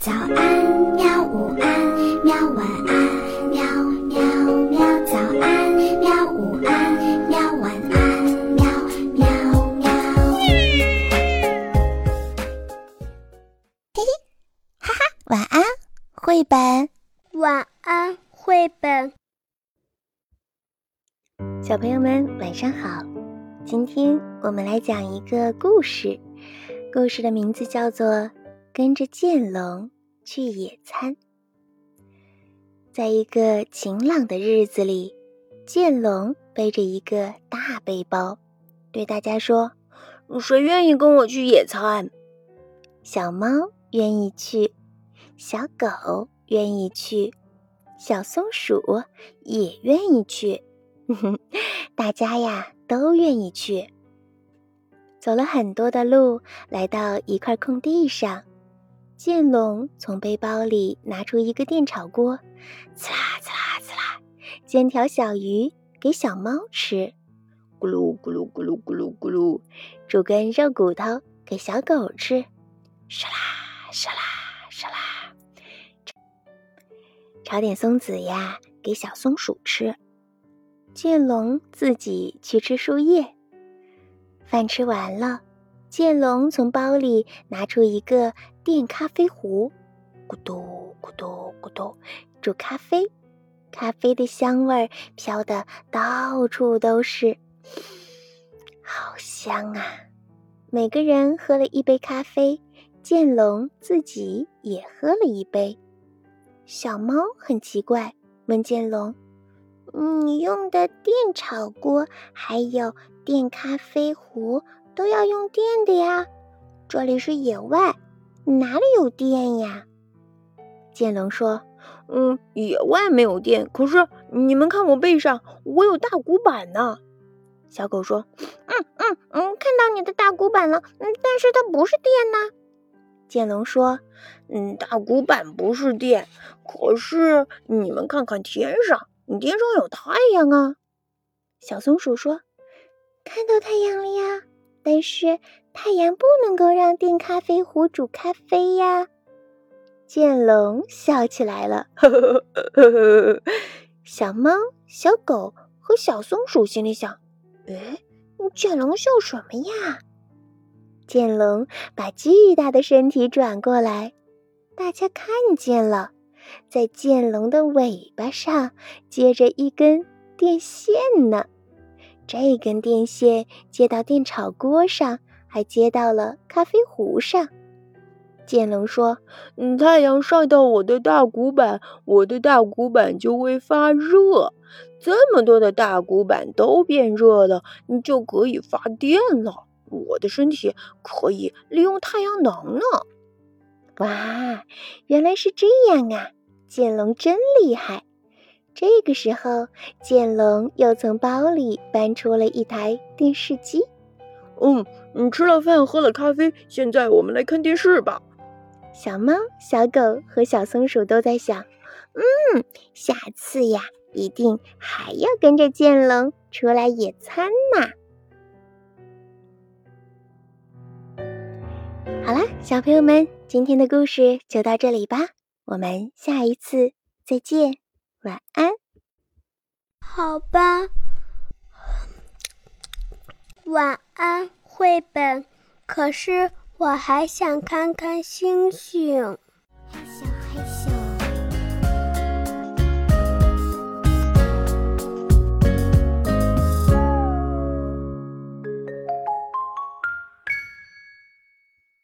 早安，喵！午安，喵！晚安，喵喵喵！早安，喵！午安，喵！晚安，喵喵喵！嘿嘿，哈哈，晚安，绘本。晚安，绘本。小朋友们，晚上好！今天我们来讲一个故事，故事的名字叫做《跟着剑龙去野餐》。在一个晴朗的日子里，剑龙背着一个大背包，对大家说：“谁愿意跟我去野餐？”小猫愿意去，小狗愿意去，小松鼠也愿意去。大家呀都愿意去。走了很多的路，来到一块空地上，剑龙从背包里拿出一个电炒锅，呲啦呲啦呲啦，煎条小鱼给小猫吃，咕噜咕噜咕噜咕噜咕噜，煮根肉骨头给小狗吃，唰啦唰啦唰啦，炒点松子呀给小松鼠吃。剑龙自己去吃树叶。饭吃完了，剑龙从包里拿出一个电咖啡壶，咕嘟咕嘟咕嘟，煮咖啡。咖啡的香味儿飘得到处都是，好香啊！每个人喝了一杯咖啡，剑龙自己也喝了一杯。小猫很奇怪，问剑龙。你用的电炒锅还有电咖啡壶都要用电的呀，这里是野外，哪里有电呀？剑龙说：“嗯，野外没有电，可是你们看我背上，我有大骨板呢。”小狗说：“嗯嗯嗯，看到你的大骨板了，嗯，但是它不是电呐。”剑龙说：“嗯，大骨板不是电，可是你们看看天上。”你天上有太阳啊，小松鼠说：“看到太阳了呀，但是太阳不能够让电咖啡壶煮咖啡呀。”剑龙笑起来了，呵呵呵呵。小猫、小狗和小松鼠心里想：“哎，剑龙笑什么呀？”剑龙把巨大的身体转过来，大家看见了。在剑龙的尾巴上接着一根电线呢，这根电线接到电炒锅上，还接到了咖啡壶上。剑龙说：“嗯，太阳晒到我的大骨板，我的大骨板就会发热。这么多的大骨板都变热了，你就可以发电了。我的身体可以利用太阳能呢。”哇，原来是这样啊！剑龙真厉害！这个时候，剑龙又从包里搬出了一台电视机。嗯，你吃了饭，喝了咖啡，现在我们来看电视吧。小猫、小狗和小松鼠都在想：嗯，下次呀，一定还要跟着剑龙出来野餐呢。好啦，小朋友们，今天的故事就到这里吧。我们下一次再见，晚安。好吧，晚安，绘本。可是我还想看看星星。